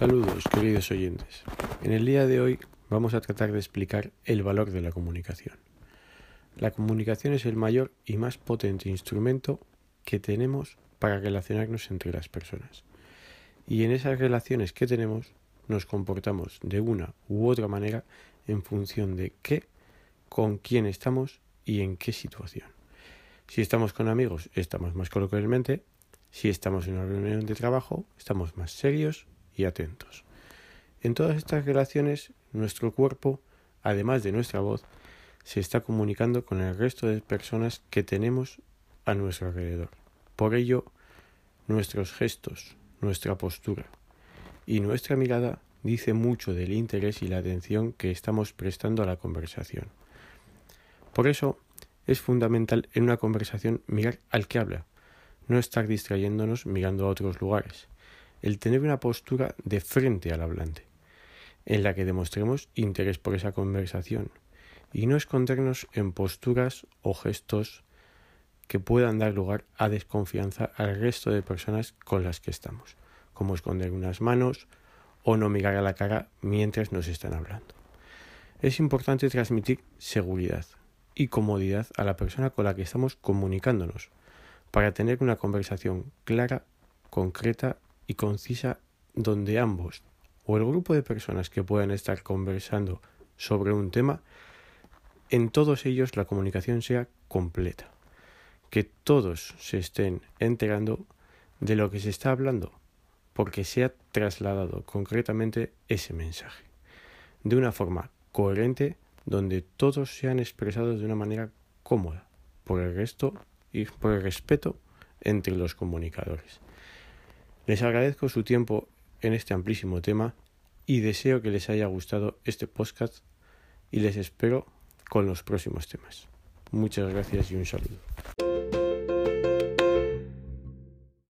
Saludos, queridos oyentes. En el día de hoy vamos a tratar de explicar el valor de la comunicación. La comunicación es el mayor y más potente instrumento que tenemos para relacionarnos entre las personas. Y en esas relaciones que tenemos nos comportamos de una u otra manera en función de qué, con quién estamos y en qué situación. Si estamos con amigos, estamos más coloquialmente. Si estamos en una reunión de trabajo, estamos más serios y atentos. En todas estas relaciones, nuestro cuerpo, además de nuestra voz, se está comunicando con el resto de personas que tenemos a nuestro alrededor. Por ello, nuestros gestos, nuestra postura y nuestra mirada dice mucho del interés y la atención que estamos prestando a la conversación. Por eso, es fundamental en una conversación mirar al que habla, no estar distrayéndonos mirando a otros lugares, el tener una postura de frente al hablante, en la que demostremos interés por esa conversación, y no escondernos en posturas o gestos que puedan dar lugar a desconfianza al resto de personas con las que estamos, como esconder unas manos o no mirar a la cara mientras nos están hablando. Es importante transmitir seguridad, y comodidad a la persona con la que estamos comunicándonos, para tener una conversación clara, concreta y concisa donde ambos o el grupo de personas que puedan estar conversando sobre un tema, en todos ellos la comunicación sea completa, que todos se estén enterando de lo que se está hablando, porque se ha trasladado concretamente ese mensaje, de una forma coherente donde todos sean expresados de una manera cómoda por el resto y por el respeto entre los comunicadores. Les agradezco su tiempo en este amplísimo tema y deseo que les haya gustado este podcast y les espero con los próximos temas. Muchas gracias y un saludo.